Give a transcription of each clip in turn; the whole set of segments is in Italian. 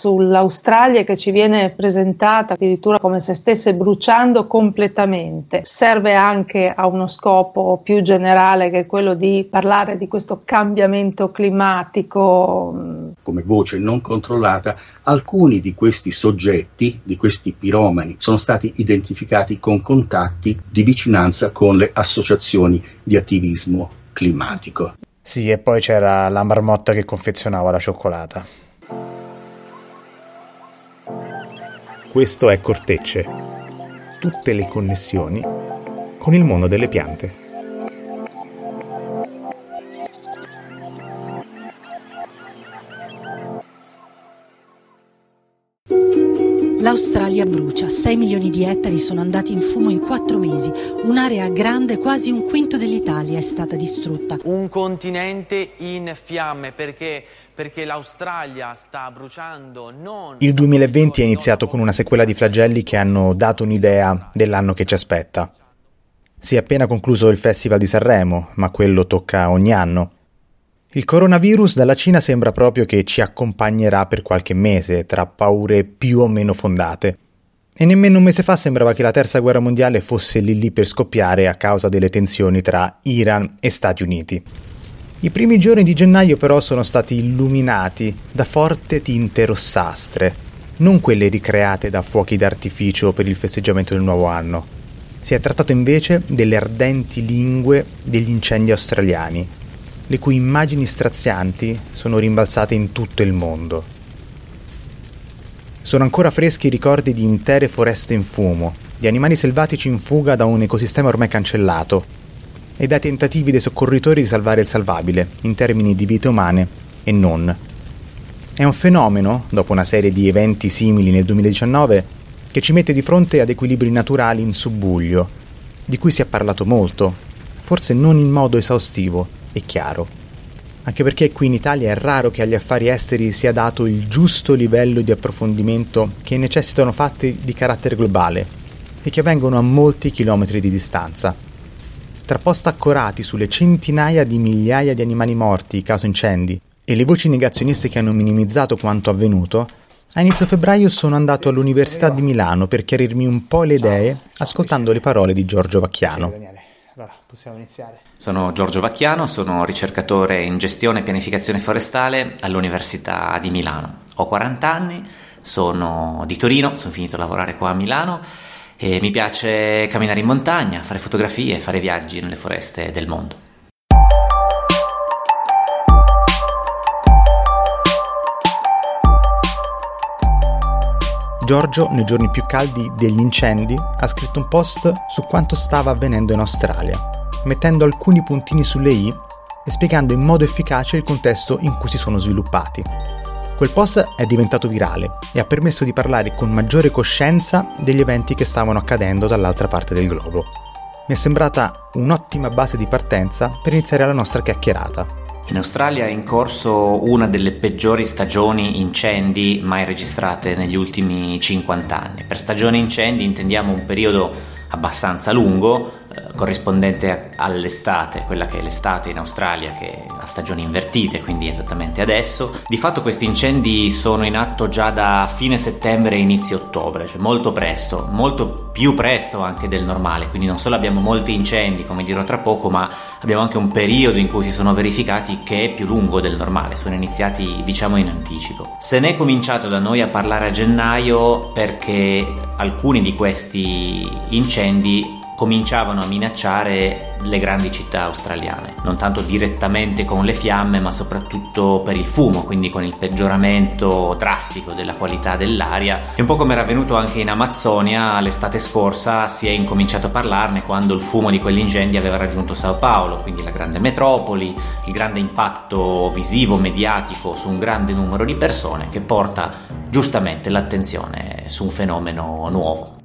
sull'Australia che ci viene presentata addirittura come se stesse bruciando completamente, serve anche a uno scopo più generale che è quello di parlare di questo cambiamento climatico. Come voce non controllata, alcuni di questi soggetti, di questi piromani, sono stati identificati con contatti di vicinanza con le associazioni di attivismo climatico. Sì, e poi c'era la marmotta che confezionava la cioccolata. Questo è Cortecce. Tutte le connessioni con il mondo delle piante. L'Australia brucia, 6 milioni di ettari sono andati in fumo in 4 mesi, un'area grande, quasi un quinto dell'Italia è stata distrutta. Un continente in fiamme perché perché l'Australia sta bruciando non... Il 2020 è iniziato con una sequela di flagelli che hanno dato un'idea dell'anno che ci aspetta. Si è appena concluso il Festival di Sanremo, ma quello tocca ogni anno. Il coronavirus dalla Cina sembra proprio che ci accompagnerà per qualche mese, tra paure più o meno fondate. E nemmeno un mese fa sembrava che la terza guerra mondiale fosse lì lì per scoppiare a causa delle tensioni tra Iran e Stati Uniti. I primi giorni di gennaio però sono stati illuminati da forti tinte rossastre, non quelle ricreate da fuochi d'artificio per il festeggiamento del nuovo anno. Si è trattato invece delle ardenti lingue degli incendi australiani, le cui immagini strazianti sono rimbalzate in tutto il mondo. Sono ancora freschi i ricordi di intere foreste in fumo, di animali selvatici in fuga da un ecosistema ormai cancellato, e dai tentativi dei soccorritori di salvare il salvabile, in termini di vite umane e non. È un fenomeno, dopo una serie di eventi simili nel 2019, che ci mette di fronte ad equilibri naturali in subbuglio, di cui si è parlato molto, forse non in modo esaustivo e chiaro. Anche perché qui in Italia è raro che agli affari esteri sia dato il giusto livello di approfondimento che necessitano fatti di carattere globale e che avvengono a molti chilometri di distanza tra post accorati sulle centinaia di migliaia di animali morti caso incendi e le voci negazioniste che hanno minimizzato quanto avvenuto, a inizio febbraio sono andato all'Università di Milano per chiarirmi un po' le idee ascoltando le parole di Giorgio Vacchiano. Allora, possiamo iniziare. Sono Giorgio Vacchiano, sono ricercatore in gestione e pianificazione forestale all'Università di Milano. Ho 40 anni, sono di Torino, sono finito a lavorare qua a Milano e mi piace camminare in montagna, fare fotografie, fare viaggi nelle foreste del mondo. Giorgio, nei giorni più caldi degli incendi, ha scritto un post su quanto stava avvenendo in Australia, mettendo alcuni puntini sulle i e spiegando in modo efficace il contesto in cui si sono sviluppati. Quel post è diventato virale e ha permesso di parlare con maggiore coscienza degli eventi che stavano accadendo dall'altra parte del globo. Mi è sembrata un'ottima base di partenza per iniziare la nostra chiacchierata. In Australia è in corso una delle peggiori stagioni incendi mai registrate negli ultimi 50 anni. Per stagione incendi intendiamo un periodo abbastanza lungo, eh, corrispondente all'estate, quella che è l'estate in Australia, che è la stagione invertite, quindi esattamente adesso. Di fatto questi incendi sono in atto già da fine settembre e inizio ottobre, cioè molto presto, molto più presto anche del normale, quindi non solo abbiamo molti incendi, come dirò tra poco, ma abbiamo anche un periodo in cui si sono verificati che è più lungo del normale, sono iniziati diciamo in anticipo. Se ne è cominciato da noi a parlare a gennaio perché alcuni di questi incendi incendi cominciavano a minacciare le grandi città australiane, non tanto direttamente con le fiamme, ma soprattutto per il fumo, quindi con il peggioramento drastico della qualità dell'aria. E un po' come era avvenuto anche in Amazzonia l'estate scorsa, si è incominciato a parlarne quando il fumo di quegli incendi aveva raggiunto Sao Paulo, quindi la grande metropoli, il grande impatto visivo, mediatico su un grande numero di persone che porta giustamente l'attenzione su un fenomeno nuovo.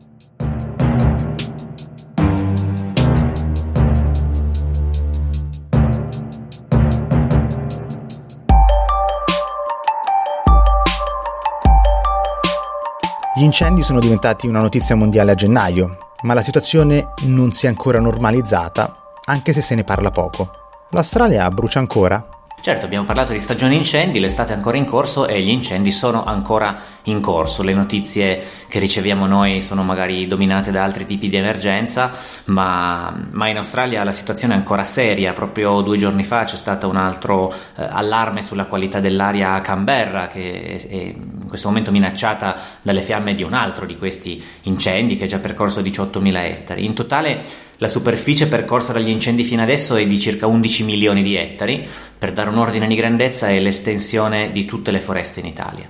Incendi sono diventati una notizia mondiale a gennaio, ma la situazione non si è ancora normalizzata, anche se se ne parla poco. L'Australia brucia ancora? Certo, abbiamo parlato di stagione incendi, l'estate è ancora in corso e gli incendi sono ancora in corso. Le notizie che riceviamo noi sono magari dominate da altri tipi di emergenza, ma, ma in Australia la situazione è ancora seria. Proprio due giorni fa c'è stato un altro eh, allarme sulla qualità dell'aria a Canberra, che è, è questo momento minacciata dalle fiamme di un altro di questi incendi che ha già percorso 18.000 ettari. In totale la superficie percorsa dagli incendi fino adesso è di circa 11 milioni di ettari, per dare un ordine di grandezza è l'estensione di tutte le foreste in Italia.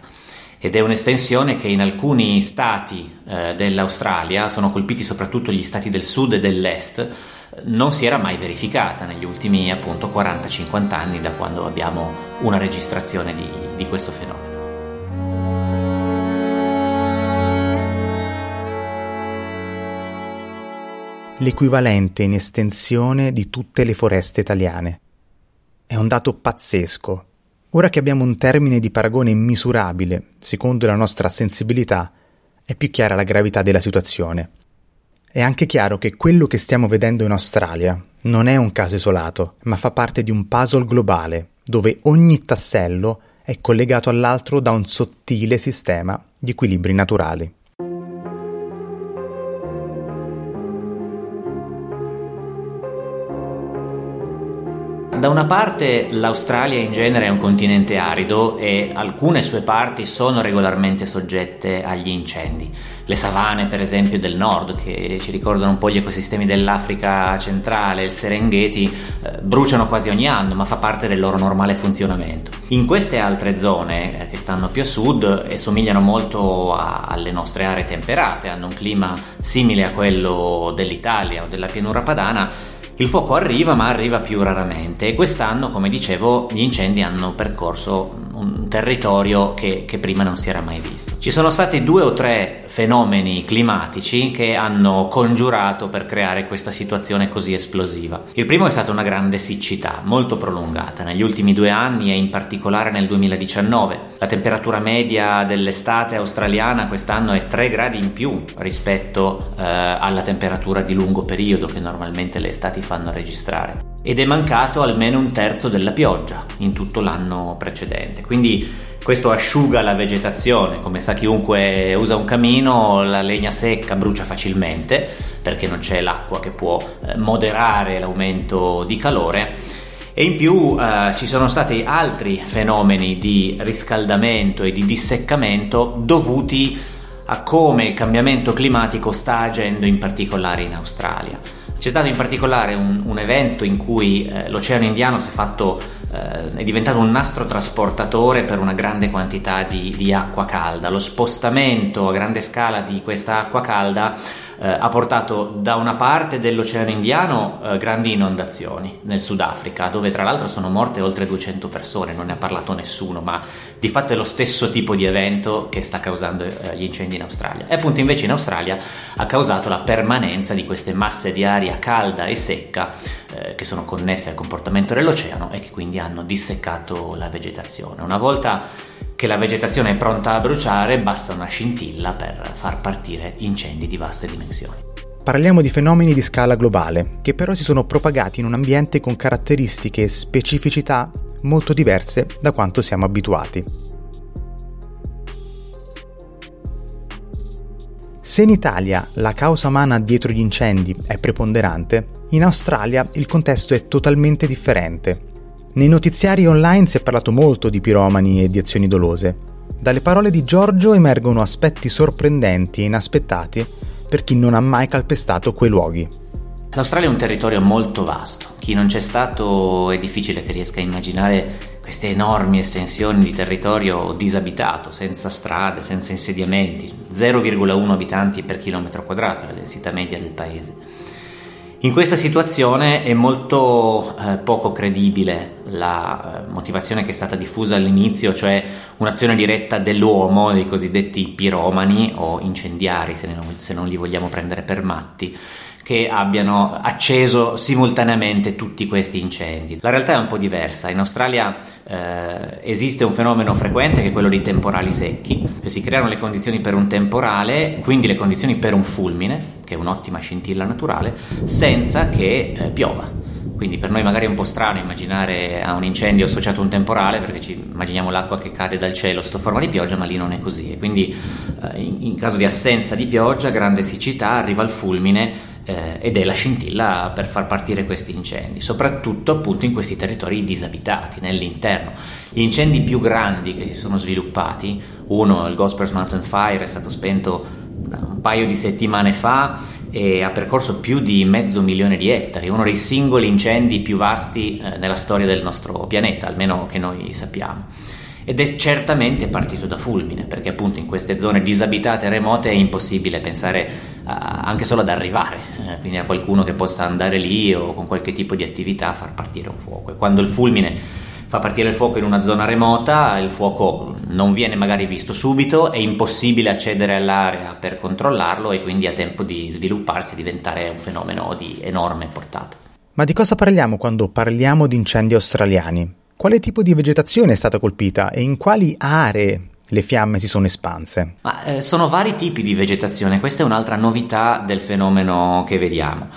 Ed è un'estensione che in alcuni stati eh, dell'Australia, sono colpiti soprattutto gli stati del sud e dell'est, non si era mai verificata negli ultimi appunto 40-50 anni da quando abbiamo una registrazione di, di questo fenomeno. L'equivalente in estensione di tutte le foreste italiane. È un dato pazzesco. Ora che abbiamo un termine di paragone misurabile, secondo la nostra sensibilità, è più chiara la gravità della situazione. È anche chiaro che quello che stiamo vedendo in Australia non è un caso isolato, ma fa parte di un puzzle globale, dove ogni tassello è collegato all'altro da un sottile sistema di equilibri naturali. Da una parte l'Australia in genere è un continente arido e alcune sue parti sono regolarmente soggette agli incendi. Le savane, per esempio, del nord, che ci ricordano un po' gli ecosistemi dell'Africa centrale, il Serengeti, eh, bruciano quasi ogni anno, ma fa parte del loro normale funzionamento. In queste altre zone, eh, che stanno più a sud e somigliano molto a, alle nostre aree temperate, hanno un clima simile a quello dell'Italia o della pianura padana, il fuoco arriva ma arriva più raramente e quest'anno, come dicevo, gli incendi hanno percorso un territorio che, che, prima non si era mai visto. Ci sono stati due o tre fenomeni climatici che hanno congiurato per creare questa situazione così esplosiva. Il primo è stata una grande siccità, molto prolungata, negli ultimi due anni e in particolare nel 2019. La temperatura media dell'estate australiana quest'anno è 3 gradi in più rispetto eh, alla temperatura di lungo periodo che normalmente le estati fanno registrare ed è mancato almeno un terzo della pioggia in tutto l'anno precedente. Quindi questo asciuga la vegetazione, come sa chiunque usa un camino, la legna secca brucia facilmente perché non c'è l'acqua che può eh, moderare l'aumento di calore. E in più eh, ci sono stati altri fenomeni di riscaldamento e di disseccamento dovuti a come il cambiamento climatico sta agendo in particolare in Australia. C'è stato in particolare un, un evento in cui eh, l'Oceano Indiano è fatto eh, è diventato un nastro trasportatore per una grande quantità di, di, acqua calda. Lo spostamento a grande scala di questa acqua calda eh, ha portato da una parte dell'Oceano Indiano eh, grandi inondazioni nel Sudafrica, dove tra l'altro sono morte oltre 200 persone, non ne ha parlato nessuno, ma di fatto è lo stesso tipo di evento che sta causando eh, gli incendi in Australia. E appunto invece in Australia ha causato la permanenza di queste masse di aria calda e secca eh, che sono connesse al comportamento dell'oceano e che quindi hanno disseccato la vegetazione. Una volta che la vegetazione è pronta a bruciare, basta una scintilla per far partire incendi di vaste dimensioni. Parliamo di fenomeni di scala globale, che però si sono propagati in un ambiente con caratteristiche e specificità molto diverse da quanto siamo abituati. Se in Italia la causa umana dietro gli incendi è preponderante, in Australia il contesto è totalmente differente nei notiziari online si è parlato molto di piromani e di azioni dolose. Dalle parole di Giorgio emergono aspetti sorprendenti e inaspettati per chi non ha mai calpestato quei luoghi. L'Australia è un territorio molto vasto. Chi non c'è stato è difficile che riesca a immaginare queste enormi estensioni di territorio disabitato, senza strade, senza insediamenti, 0,1 abitanti per chilometro quadrato, la densità media del paese. In questa situazione è molto eh, poco credibile la eh, motivazione che è stata diffusa all'inizio, cioè un'azione diretta dell'uomo, dei cosiddetti piromani o incendiari, se, non, se non li vogliamo prendere per matti, che abbiano acceso simultaneamente tutti questi incendi. La realtà è un po' diversa. In Australia eh, esiste un fenomeno frequente che è quello dei temporali secchi, si creano le condizioni per un temporale, quindi le condizioni per un fulmine, che è un'ottima scintilla naturale, senza che eh, piova. quindi per noi magari è un po' strano immaginare a un incendio associato a un temporale perché ci immaginiamo l'acqua che cade dal cielo sotto forma di pioggia, ma lì non è così. E quindi eh, in, in, caso di assenza di pioggia, grande siccità, arriva il fulmine eh, ed è la scintilla per far partire questi incendi, soprattutto appunto in questi territori disabitati, nell'interno. Gli incendi più grandi che si sono sviluppati, uno, il Gospers Mountain Fire, è stato spento un paio di settimane fa e ha percorso più di mezzo milione di ettari, uno dei singoli incendi più vasti eh, nella storia del nostro pianeta, almeno che noi sappiamo. Ed è certamente partito da fulmine, perché appunto in queste zone disabitate e remote è impossibile pensare a, anche solo ad arrivare, eh, quindi a qualcuno che possa andare lì o con qualche tipo di attività far partire un fuoco. E quando il fulmine fa partire il fuoco in una zona remota, il fuoco non viene magari visto subito, è impossibile accedere all'area per controllarlo e quindi ha tempo di svilupparsi e diventare un fenomeno di enorme portata. Ma di cosa parliamo quando parliamo di incendi australiani? Quale tipo di vegetazione è stata colpita e in quali aree le fiamme si sono espanse? Ma, eh, sono vari tipi di vegetazione, questa è un'altra novità del fenomeno che vediamo.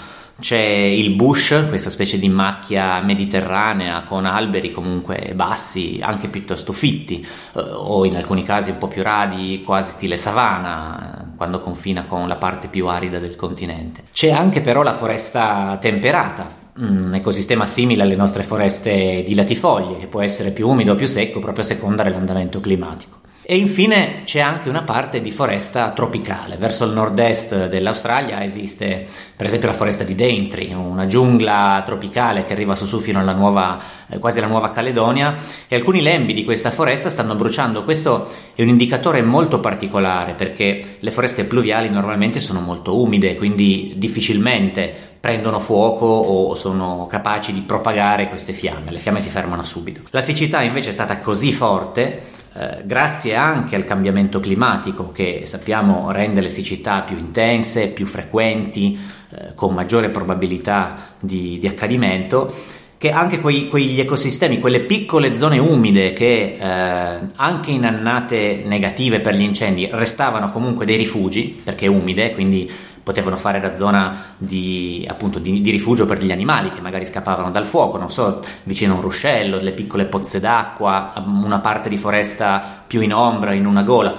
C'è il bush, questa specie di macchia mediterranea con alberi comunque bassi, anche piuttosto fitti, eh, o in alcuni casi un po' più radi, quasi stile savana, quando confina con la parte più arida del continente. C'è anche però la foresta temperata, un ecosistema simile alle nostre foreste di latifoglie, che può essere più umido o più secco proprio a seconda dell'andamento climatico. E infine c'è anche una parte di foresta tropicale. Verso il nord-est dell'Australia esiste per esempio la foresta di Daintree, una giungla tropicale che arriva su su fino alla nuova, eh, quasi alla Nuova Caledonia e alcuni lembi di questa foresta stanno bruciando. Questo è un indicatore molto particolare perché le foreste pluviali normalmente sono molto umide, quindi difficilmente prendono fuoco o sono capaci di propagare queste fiamme, le fiamme si fermano subito. La siccità invece è stata così forte eh, grazie anche al cambiamento climatico che sappiamo rende le siccità più intense, più frequenti, eh, con maggiore probabilità di, di accadimento, che anche quei, quegli ecosistemi, quelle piccole zone umide che eh, anche in annate negative per gli incendi restavano comunque dei rifugi, perché umide, quindi potevano fare da zona di, appunto, di, di, rifugio per gli animali che magari scappavano dal fuoco, non so, vicino a un ruscello, delle piccole pozze d'acqua, una parte di foresta più in ombra, in una gola.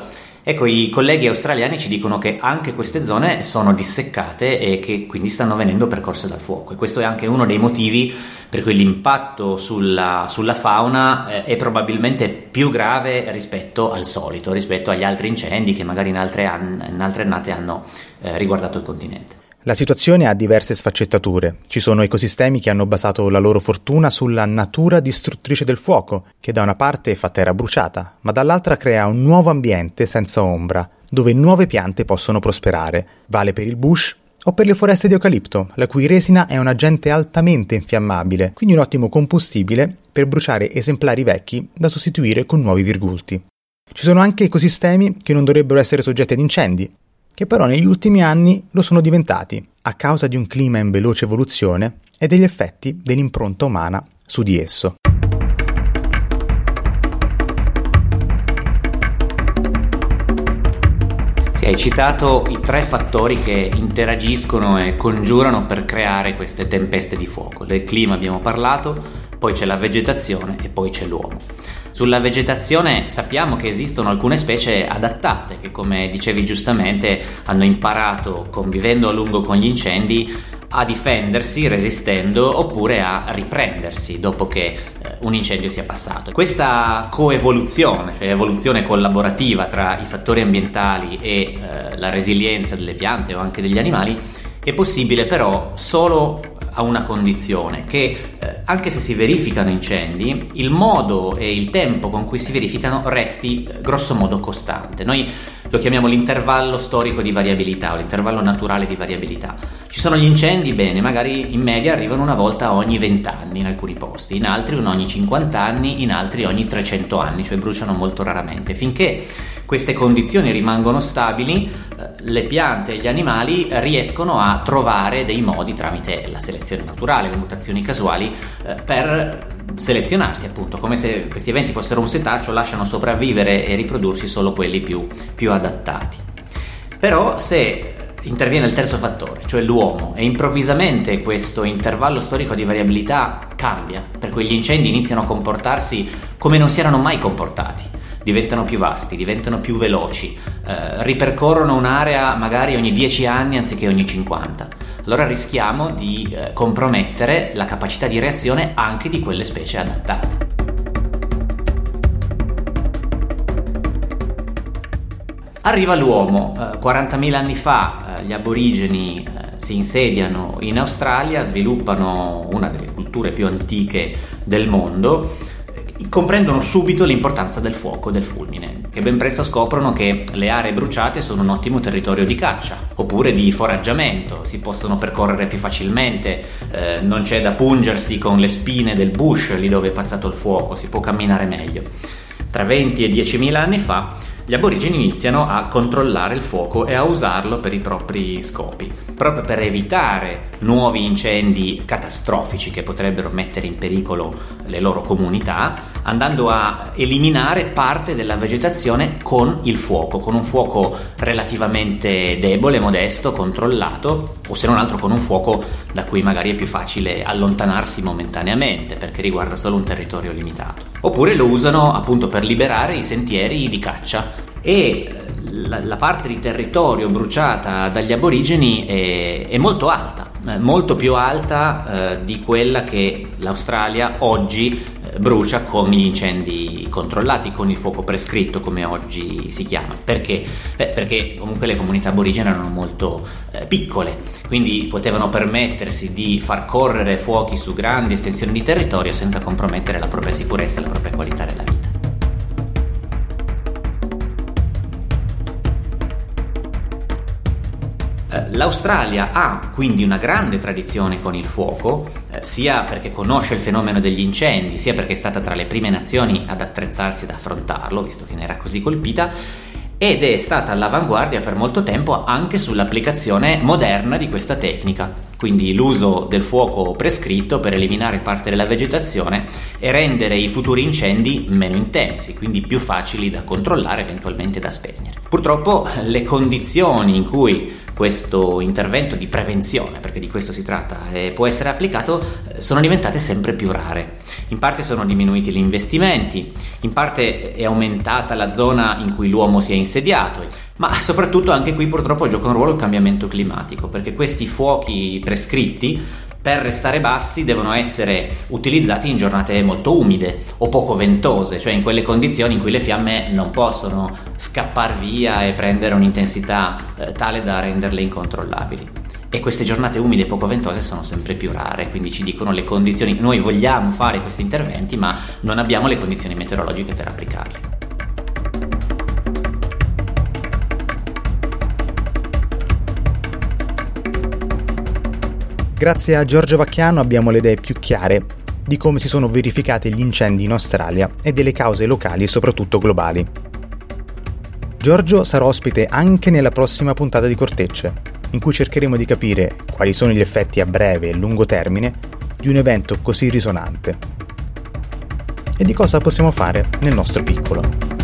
Ecco, i colleghi australiani ci dicono che anche queste zone sono disseccate e che quindi stanno venendo percorse dal fuoco e questo è anche uno dei motivi per cui l'impatto sulla, sulla fauna eh, è probabilmente più grave rispetto al solito, rispetto agli altri incendi che magari in altre, an- in altre annate hanno eh, riguardato il continente. La situazione ha diverse sfaccettature. Ci sono ecosistemi che hanno basato la loro fortuna sulla natura distruttrice del fuoco, che da una parte fa terra bruciata, ma dall'altra crea un nuovo ambiente senza ombra, dove nuove piante possono prosperare. Vale per il bush o per le foreste di eucalipto, la cui resina è un agente altamente infiammabile, quindi un ottimo combustibile per bruciare esemplari vecchi da sostituire con nuovi virgulti. Ci sono anche ecosistemi che non dovrebbero essere soggetti ad incendi, che però negli ultimi anni lo sono diventati a causa di un clima in veloce evoluzione e degli effetti dell'impronta umana su di esso. Hai citato i tre fattori che interagiscono e congiurano per creare queste tempeste di fuoco. Del clima abbiamo parlato, poi c'è la vegetazione e poi c'è l'uomo. Sulla vegetazione sappiamo che esistono alcune specie adattate che, come dicevi giustamente, hanno imparato, convivendo a lungo con gli incendi, a difendersi resistendo oppure a riprendersi dopo che eh, un incendio sia passato. Questa coevoluzione, cioè evoluzione collaborativa tra i fattori ambientali e eh, la resilienza delle piante o anche degli animali, è possibile però solo a una condizione che eh, anche se si verificano incendi, il modo e il tempo con cui si verificano resti eh, grosso modo costante. Noi lo chiamiamo l'intervallo storico di variabilità o l'intervallo naturale di variabilità. Ci sono gli incendi, bene, magari in media arrivano una volta ogni 20 anni in alcuni posti, in altri ogni 50 anni, in altri ogni 300 anni, cioè bruciano molto raramente. Finché queste condizioni rimangono stabili, eh, le piante e gli animali riescono a trovare dei modi tramite la selezione naturale, le mutazioni casuali, eh, per selezionarsi appunto, come se questi eventi fossero un setaccio, lasciano sopravvivere e riprodursi solo quelli più, più adattati. Però se interviene il terzo fattore, cioè l'uomo, e improvvisamente questo intervallo storico di variabilità cambia, per cui gli incendi iniziano a comportarsi come non si erano mai comportati diventano più vasti, diventano più veloci, eh, ripercorrono un'area magari ogni 10 anni anziché ogni 50. Allora rischiamo di eh, compromettere la capacità di reazione anche di quelle specie adattate. Arriva l'uomo, eh, 40.000 anni fa eh, gli aborigeni eh, si insediano in Australia, sviluppano una delle culture più antiche del mondo comprendono subito l'importanza del fuoco, del fulmine, che ben presto scoprono che le aree bruciate sono un ottimo territorio di caccia, oppure di foraggiamento, si possono percorrere più facilmente, eh, non c'è da pungersi con le spine del bush lì dove è passato il fuoco, si può camminare meglio. Tra 20 e 10.000 anni fa gli aborigeni iniziano a controllare il fuoco e a usarlo per i propri scopi, proprio per evitare nuovi incendi catastrofici che potrebbero mettere in pericolo le loro comunità, andando a eliminare parte della vegetazione con il fuoco, con un fuoco relativamente debole, modesto, controllato, o se non altro con un fuoco da cui magari è più facile allontanarsi momentaneamente perché riguarda solo un territorio limitato. Oppure lo usano appunto per liberare i sentieri di caccia e eh, la, la, parte di territorio bruciata dagli aborigeni è, è molto alta, eh, molto più alta eh, di quella che l'Australia oggi brucia con gli incendi controllati, con il fuoco prescritto come oggi si chiama. Perché? Beh, perché comunque le comunità aborigene erano molto eh, piccole, quindi potevano permettersi di far correre fuochi su grandi estensioni di territorio senza compromettere la propria sicurezza e la propria qualità della vita. L'Australia ha quindi una grande tradizione con il fuoco, eh, sia perché conosce il fenomeno degli incendi, sia perché è stata tra le prime nazioni ad attrezzarsi ad affrontarlo, visto che ne era così colpita, ed è stata all'avanguardia per molto tempo anche sull'applicazione moderna di questa tecnica, quindi l'uso del fuoco prescritto per eliminare parte della vegetazione e rendere i futuri incendi meno intensi, quindi più facili da controllare, eventualmente da spegnere. Purtroppo le condizioni in cui questo intervento di prevenzione, perché di questo si tratta, eh, può essere applicato, eh, sono diventate sempre più rare. In parte sono diminuiti gli investimenti, in parte è aumentata la zona in cui l'uomo si è insediato, ma soprattutto anche qui purtroppo gioca un ruolo il cambiamento climatico, perché questi fuochi prescritti per restare bassi devono essere utilizzati in giornate molto umide o poco ventose, cioè in quelle condizioni in cui le fiamme non possono scappare via e prendere un'intensità eh, tale da renderle incontrollabili. E queste giornate umide e poco ventose sono sempre più rare, quindi ci dicono le condizioni, noi vogliamo fare questi interventi ma non abbiamo le condizioni meteorologiche per applicarli. Grazie a Giorgio Vacchiano abbiamo le idee più chiare di come si sono verificati gli incendi in Australia e delle cause locali e soprattutto globali. Giorgio sarà ospite anche nella prossima puntata di Cortecce, in cui cercheremo di capire quali sono gli effetti a breve e lungo termine di un evento così risonante e di cosa possiamo fare nel nostro piccolo.